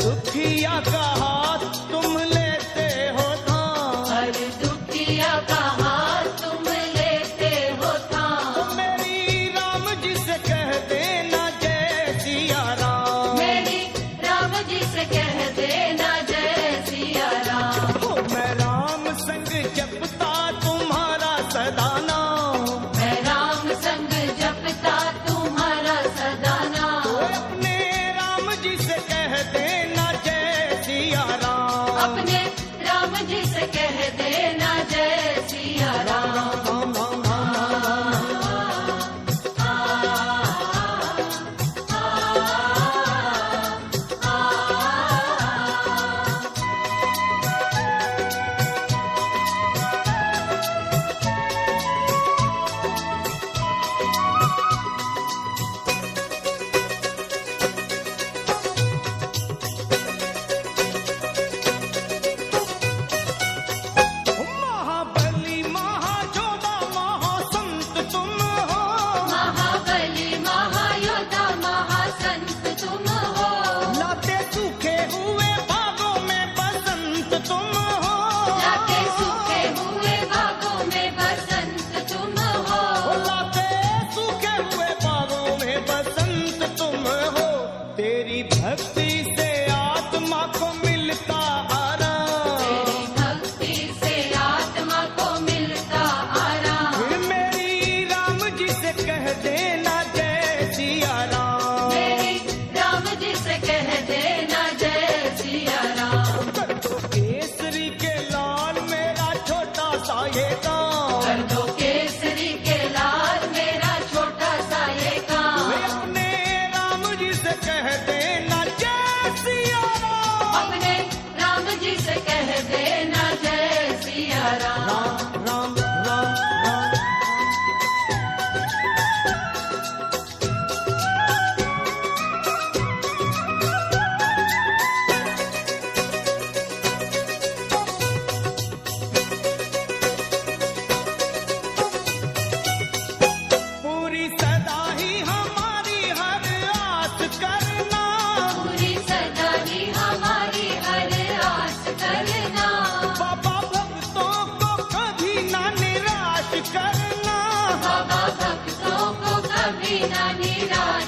दुखिया का हाथ तुम लेते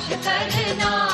निराश